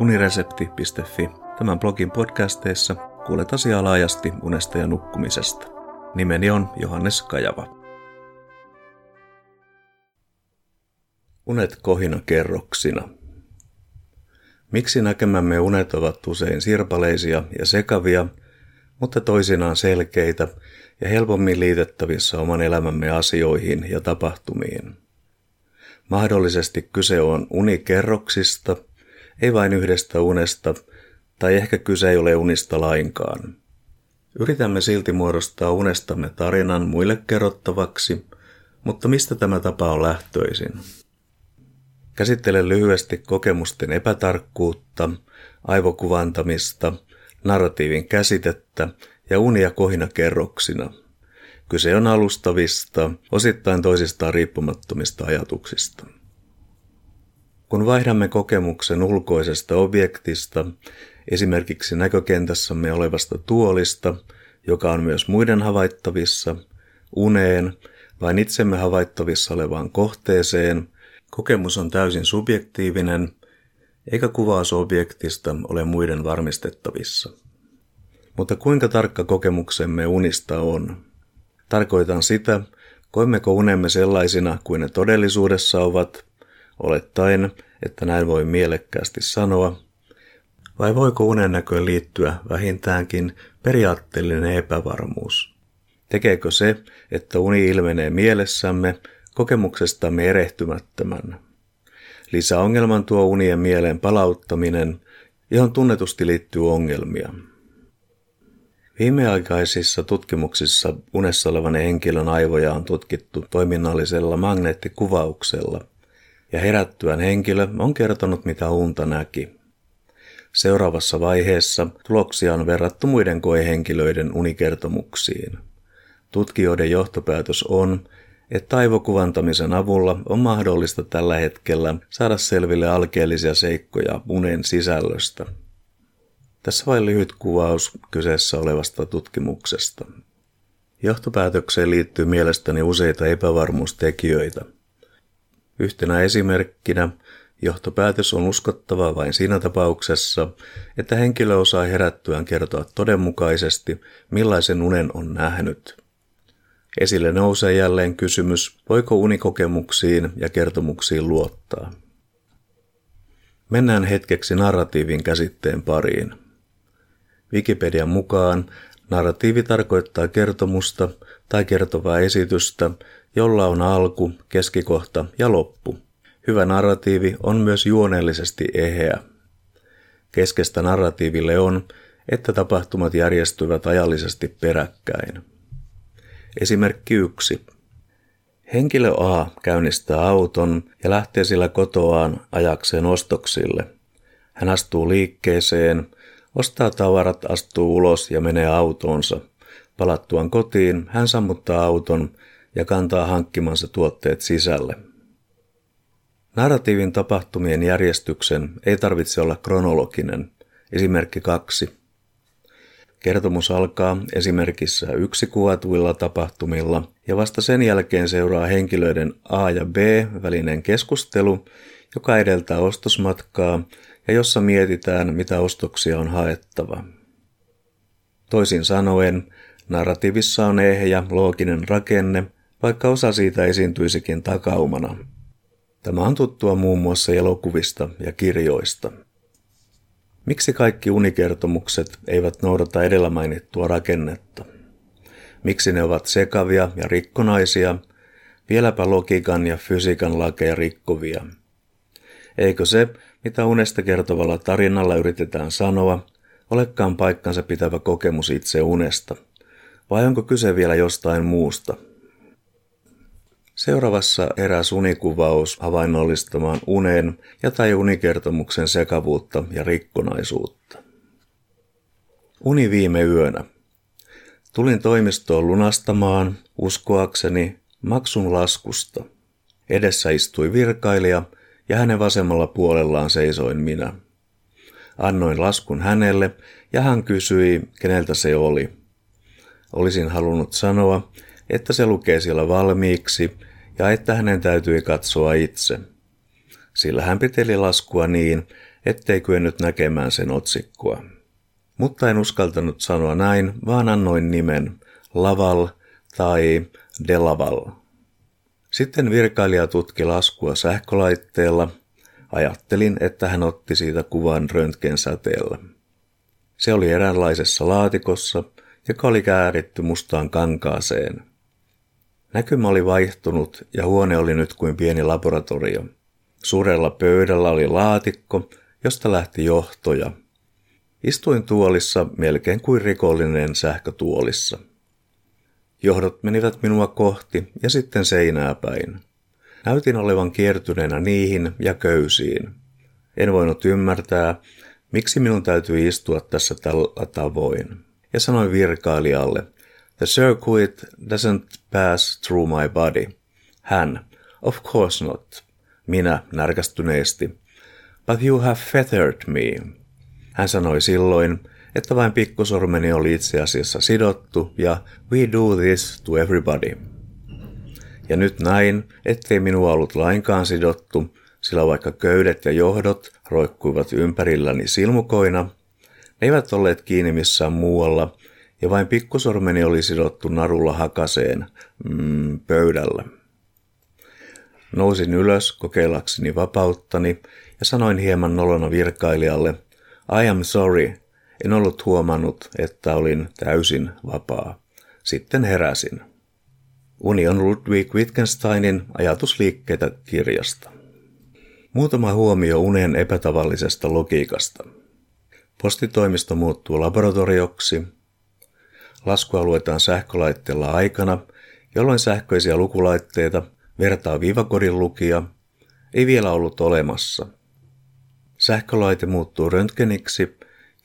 uniresepti.fi. Tämän blogin podcasteissa kuulet asiaa laajasti unesta ja nukkumisesta. Nimeni on Johannes Kajava. Unet kohina kerroksina. Miksi näkemämme unet ovat usein sirpaleisia ja sekavia, mutta toisinaan selkeitä ja helpommin liitettävissä oman elämämme asioihin ja tapahtumiin? Mahdollisesti kyse on unikerroksista, ei vain yhdestä unesta, tai ehkä kyse ei ole unista lainkaan. Yritämme silti muodostaa unestamme tarinan muille kerrottavaksi, mutta mistä tämä tapa on lähtöisin? Käsittelen lyhyesti kokemusten epätarkkuutta, aivokuvantamista, narratiivin käsitettä ja unia kohina kerroksina. Kyse on alustavista, osittain toisistaan riippumattomista ajatuksista. Kun vaihdamme kokemuksen ulkoisesta objektista, esimerkiksi näkökentässämme olevasta tuolista, joka on myös muiden havaittavissa, uneen, vain itsemme havaittavissa olevaan kohteeseen, kokemus on täysin subjektiivinen, eikä kuvaus objektista ole muiden varmistettavissa. Mutta kuinka tarkka kokemuksemme unista on? Tarkoitan sitä, koimmeko unemme sellaisina kuin ne todellisuudessa ovat, olettaen, että näin voi mielekkäästi sanoa, vai voiko unennäköön liittyä vähintäänkin periaatteellinen epävarmuus? Tekeekö se, että uni ilmenee mielessämme kokemuksestamme erehtymättömän? Lisäongelman tuo unien mieleen palauttaminen, johon tunnetusti liittyy ongelmia. Viimeaikaisissa tutkimuksissa unessa olevan henkilön aivoja on tutkittu toiminnallisella magneettikuvauksella, ja herättyään henkilö on kertonut mitä unta näki. Seuraavassa vaiheessa tuloksia on verrattu muiden koehenkilöiden unikertomuksiin. Tutkijoiden johtopäätös on, että aivokuvantamisen avulla on mahdollista tällä hetkellä saada selville alkeellisia seikkoja unen sisällöstä. Tässä vain lyhyt kuvaus kyseessä olevasta tutkimuksesta. Johtopäätökseen liittyy mielestäni useita epävarmuustekijöitä. Yhtenä esimerkkinä johtopäätös on uskottava vain siinä tapauksessa, että henkilö osaa herättyään kertoa todenmukaisesti, millaisen unen on nähnyt. Esille nousee jälleen kysymys, voiko unikokemuksiin ja kertomuksiin luottaa. Mennään hetkeksi narratiivin käsitteen pariin. Wikipedian mukaan narratiivi tarkoittaa kertomusta tai kertovaa esitystä, jolla on alku, keskikohta ja loppu. Hyvä narratiivi on myös juonellisesti eheä. Keskeistä narratiiville on, että tapahtumat järjestyvät ajallisesti peräkkäin. Esimerkki 1. Henkilö A käynnistää auton ja lähtee sillä kotoaan ajakseen ostoksille. Hän astuu liikkeeseen, ostaa tavarat, astuu ulos ja menee autoonsa. Palattuaan kotiin hän sammuttaa auton ja kantaa hankkimansa tuotteet sisälle. Narratiivin tapahtumien järjestyksen ei tarvitse olla kronologinen. Esimerkki 2. Kertomus alkaa esimerkissä yksi kuvatuilla tapahtumilla ja vasta sen jälkeen seuraa henkilöiden A ja B välinen keskustelu, joka edeltää ostosmatkaa ja jossa mietitään, mitä ostoksia on haettava. Toisin sanoen, narratiivissa on ehjä looginen rakenne, vaikka osa siitä esiintyisikin takaumana. Tämä on tuttua muun muassa elokuvista ja kirjoista. Miksi kaikki unikertomukset eivät noudata edellä mainittua rakennetta? Miksi ne ovat sekavia ja rikkonaisia, vieläpä logiikan ja fysiikan lakeja rikkovia? Eikö se, mitä unesta kertovalla tarinalla yritetään sanoa, olekaan paikkansa pitävä kokemus itse unesta? Vai onko kyse vielä jostain muusta? Seuraavassa eräs unikuvaus havainnollistamaan unen ja tai unikertomuksen sekavuutta ja rikkonaisuutta. Uni viime yönä. Tulin toimistoon lunastamaan, uskoakseni, maksun laskusta. Edessä istui virkailija ja hänen vasemmalla puolellaan seisoin minä. Annoin laskun hänelle ja hän kysyi, keneltä se oli. Olisin halunnut sanoa, että se lukee siellä valmiiksi ja että hänen täytyi katsoa itse. Sillä hän piteli laskua niin, ettei kyennyt näkemään sen otsikkoa. Mutta en uskaltanut sanoa näin, vaan annoin nimen Laval tai Delaval. Sitten virkailija tutki laskua sähkölaitteella. Ajattelin, että hän otti siitä kuvan röntgensäteellä. Se oli eräänlaisessa laatikossa, joka oli kääritty mustaan kankaaseen. Näkymä oli vaihtunut ja huone oli nyt kuin pieni laboratorio. Suurella pöydällä oli laatikko, josta lähti johtoja. Istuin tuolissa melkein kuin rikollinen sähkötuolissa. Johdot menivät minua kohti ja sitten seinää päin. Näytin olevan kiertyneenä niihin ja köysiin. En voinut ymmärtää, miksi minun täytyy istua tässä tällä tavoin. Ja sanoin virkailijalle, The circuit doesn't pass through my body. Hän, of course not. Minä närkästyneesti. But you have feathered me. Hän sanoi silloin, että vain pikkusormeni oli itse asiassa sidottu ja we do this to everybody. Ja nyt näin, ettei minua ollut lainkaan sidottu, sillä vaikka köydet ja johdot roikkuivat ympärilläni silmukoina, ne eivät olleet kiinni missään muualla, ja vain pikkusormeni oli sidottu narulla hakaseen mm, pöydällä. Nousin ylös kokeillakseni vapauttani ja sanoin hieman nolona virkailijalle, I am sorry, en ollut huomannut, että olin täysin vapaa. Sitten heräsin. Uni on Ludwig Wittgensteinin ajatusliikkeitä kirjasta. Muutama huomio unen epätavallisesta logiikasta. Postitoimisto muuttuu laboratorioksi. Laskua luetaan sähkölaitteella aikana, jolloin sähköisiä lukulaitteita, vertaa viivakodin lukia, ei vielä ollut olemassa. Sähkölaite muuttuu röntgeniksi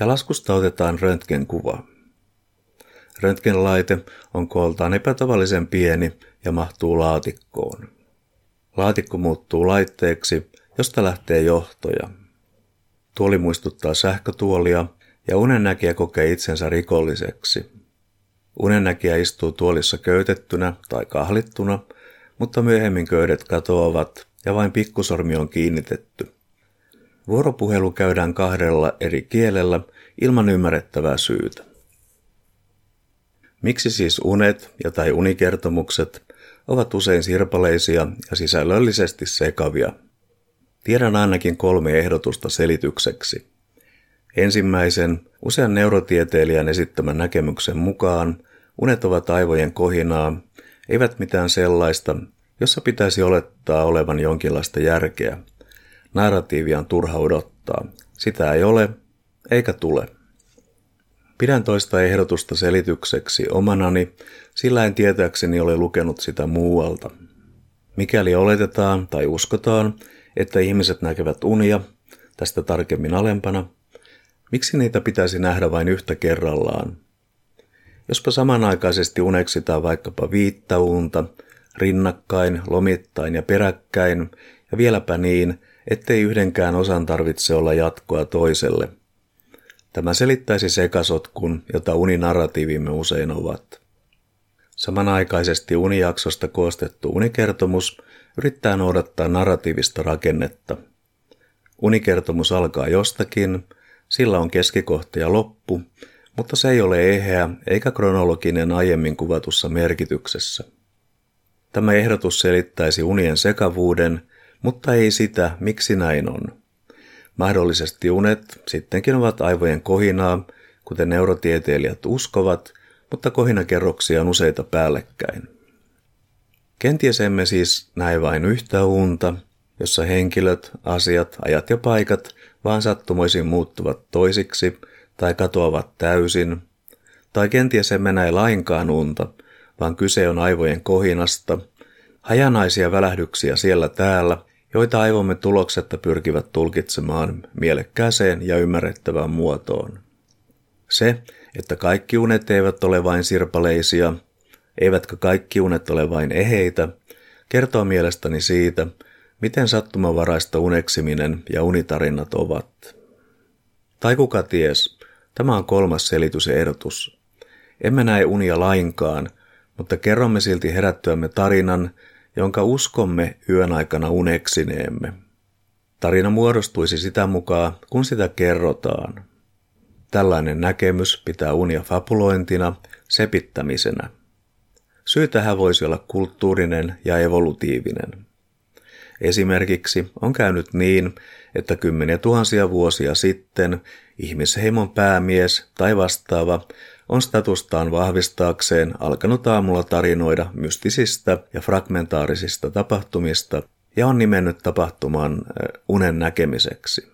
ja laskusta otetaan röntgenkuva. Röntgenlaite on kooltaan epätavallisen pieni ja mahtuu laatikkoon. Laatikko muuttuu laitteeksi, josta lähtee johtoja. Tuoli muistuttaa sähkötuolia ja unennäkijä kokee itsensä rikolliseksi. Unennäkijä istuu tuolissa köytettynä tai kahlittuna, mutta myöhemmin köydet katoavat ja vain pikkusormi on kiinnitetty. Vuoropuhelu käydään kahdella eri kielellä ilman ymmärrettävää syytä. Miksi siis unet ja tai unikertomukset ovat usein sirpaleisia ja sisällöllisesti sekavia? Tiedän ainakin kolme ehdotusta selitykseksi. Ensimmäisen, usean neurotieteilijän esittämän näkemyksen mukaan, unet ovat aivojen kohinaa, eivät mitään sellaista, jossa pitäisi olettaa olevan jonkinlaista järkeä. Narratiivia on turha odottaa. Sitä ei ole, eikä tule. Pidän toista ehdotusta selitykseksi omanani, sillä en tietääkseni ole lukenut sitä muualta. Mikäli oletetaan tai uskotaan, että ihmiset näkevät unia, tästä tarkemmin alempana, miksi niitä pitäisi nähdä vain yhtä kerrallaan? Jospa samanaikaisesti uneksitaan vaikkapa viittä unta, rinnakkain, lomittain ja peräkkäin, ja vieläpä niin, ettei yhdenkään osan tarvitse olla jatkoa toiselle. Tämä selittäisi sekasotkun, jota uninarratiivimme usein ovat. Samanaikaisesti unijaksosta koostettu unikertomus yrittää noudattaa narratiivista rakennetta. Unikertomus alkaa jostakin, sillä on keskikohta ja loppu, mutta se ei ole eheä eikä kronologinen aiemmin kuvatussa merkityksessä. Tämä ehdotus selittäisi unien sekavuuden, mutta ei sitä, miksi näin on. Mahdollisesti unet sittenkin ovat aivojen kohinaa, kuten neurotieteilijät uskovat, mutta kohinakerroksia on useita päällekkäin. Kenties emme siis näe vain yhtä unta, jossa henkilöt, asiat, ajat ja paikat vaan sattumoisin muuttuvat toisiksi tai katoavat täysin, tai kenties emme näe lainkaan unta, vaan kyse on aivojen kohinasta, hajanaisia välähdyksiä siellä täällä, joita aivomme tuloksetta pyrkivät tulkitsemaan mielekkääseen ja ymmärrettävään muotoon. Se, että kaikki unet eivät ole vain sirpaleisia, eivätkä kaikki unet ole vain eheitä, kertoo mielestäni siitä, miten sattumavaraista uneksiminen ja unitarinat ovat. Tai kuka ties, tämä on kolmas selitysehdotus. Emme näe unia lainkaan, mutta kerromme silti herättyämme tarinan, jonka uskomme yön aikana uneksineemme. Tarina muodostuisi sitä mukaan, kun sitä kerrotaan. Tällainen näkemys pitää unia fabulointina, sepittämisenä. Syy tähän voisi olla kulttuurinen ja evolutiivinen. Esimerkiksi on käynyt niin, että kymmeniä tuhansia vuosia sitten ihmisheimon päämies tai vastaava on statustaan vahvistaakseen alkanut aamulla tarinoida mystisistä ja fragmentaarisista tapahtumista ja on nimennyt tapahtuman unen näkemiseksi.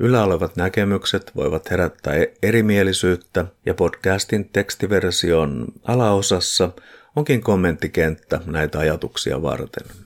Yllä olevat näkemykset voivat herättää e- erimielisyyttä ja podcastin tekstiversion alaosassa onkin kommenttikenttä näitä ajatuksia varten.